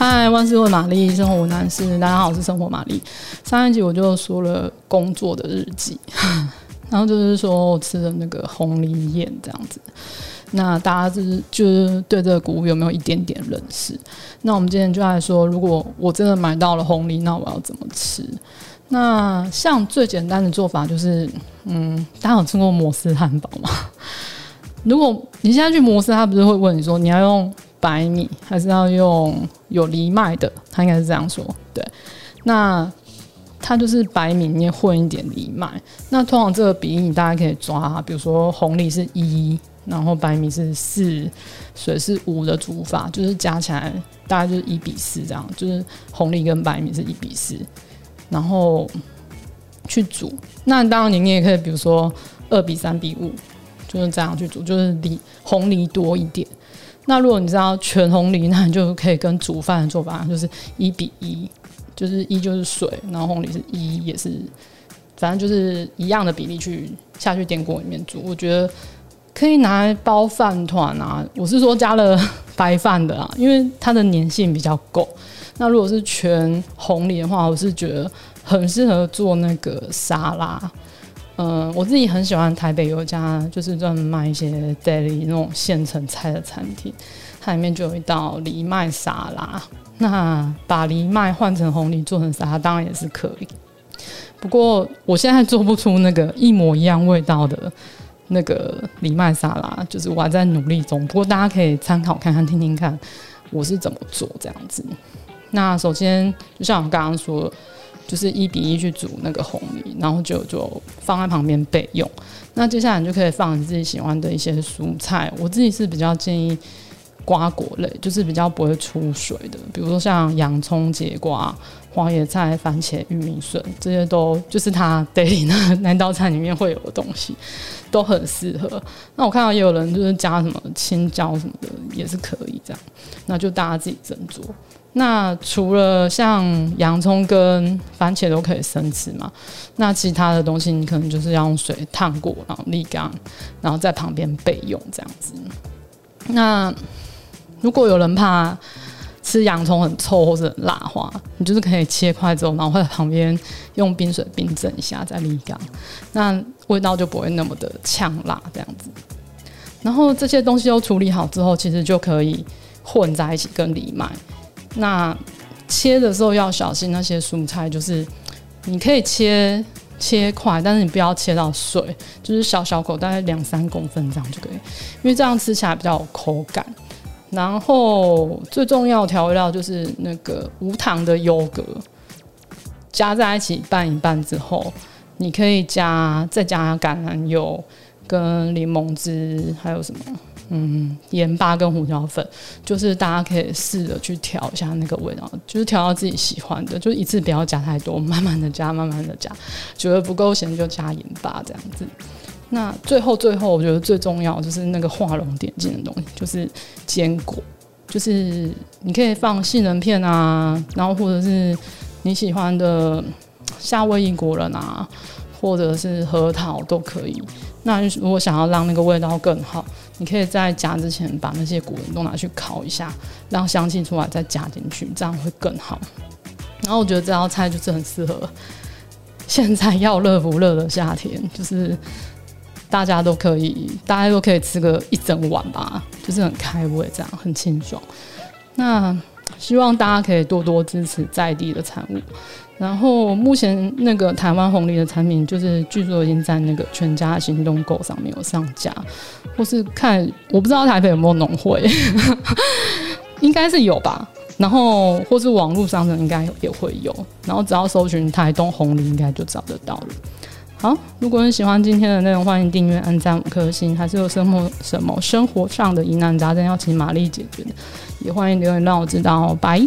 嗨，万事问玛丽，生活无难事。大家好，我是生活玛丽。上一集我就说了工作的日记，然后就是说我吃的那个红梨宴这样子。那大家就是就是对这个谷物有没有一点点认识？那我们今天就来说，如果我真的买到了红梨，那我要怎么吃？那像最简单的做法就是，嗯，大家有吃过摩斯汉堡吗？如果你现在去摩斯，他不是会问你说你要用白米还是要用有藜麦的？他应该是这样说，对。那它就是白米里面混一点藜麦。那通常这个比例你大家可以抓，比如说红藜是一，然后白米是四，水是五的煮法，就是加起来大概就是一比四这样，就是红藜跟白米是一比四，然后去煮。那当然你也可以，比如说二比三比五。就是这样去煮，就是梨红藜多一点。那如果你知道全红梨，那你就可以跟煮饭的做法就是一比一，就是一就是水，然后红梨是一，也是反正就是一样的比例去下去电锅里面煮。我觉得可以拿来包饭团啊，我是说加了白饭的啊，因为它的粘性比较够。那如果是全红梨的话，我是觉得很适合做那个沙拉。嗯，我自己很喜欢台北有一家，就是专门卖一些 daily 那种现成菜的餐厅，它里面就有一道藜麦沙拉。那把藜麦换成红藜做成沙拉，当然也是可以。不过我现在做不出那个一模一样味道的那个藜麦沙拉，就是我还在努力中。不过大家可以参考看看，听听看我是怎么做这样子。那首先就像我刚刚说。就是一比一去煮那个红米，然后就就放在旁边备用。那接下来你就可以放你自己喜欢的一些蔬菜。我自己是比较建议瓜果类，就是比较不会出水的，比如说像洋葱、节瓜、花椰菜、番茄、玉米笋，这些都就是它 daily 那那道菜里面会有的东西，都很适合。那我看到也有人就是加什么青椒什么的，也是可以这样。那就大家自己斟酌。那除了像洋葱跟番茄都可以生吃嘛，那其他的东西你可能就是要用水烫过，然后沥干，然后在旁边备用这样子。那如果有人怕吃洋葱很臭或者很辣的话，你就是可以切块之后，然后会在旁边用冰水冰镇一下再沥干，那味道就不会那么的呛辣这样子。然后这些东西都处理好之后，其实就可以混在一起跟藜麦。那切的时候要小心那些蔬菜，就是你可以切切块，但是你不要切到碎，就是小小口，大概两三公分这样就可以，因为这样吃起来比较有口感。然后最重要调味料就是那个无糖的优格，加在一起拌一拌之后，你可以加再加橄榄油跟柠檬汁，还有什么？嗯，盐巴跟胡椒粉，就是大家可以试着去调一下那个味道，就是调到自己喜欢的，就一次不要加太多，慢慢的加，慢慢的加，觉得不够咸就加盐巴这样子。那最后最后，我觉得最重要就是那个画龙点睛的东西，就是坚果，就是你可以放杏仁片啊，然后或者是你喜欢的夏威夷果仁啊。或者是核桃都可以。那如果想要让那个味道更好，你可以在夹之前把那些果仁都拿去烤一下，让香气出来再加进去，这样会更好。然后我觉得这道菜就是很适合现在要热不热的夏天，就是大家都可以，大家都可以吃个一整碗吧，就是很开胃，这样很清爽。那希望大家可以多多支持在地的产物。然后目前那个台湾红藜的产品，就是据说已经在那个全家行动购上面有上架，或是看我不知道台北有没有农会，应该是有吧。然后或是网络商城应该也会有，然后只要搜寻台东红藜，应该就找得到了。好，如果你喜欢今天的内容，欢迎订阅、按赞五颗星。还是有什么什么生活上的疑难杂症要请玛丽解决的，也欢迎留言让我知道哦。拜。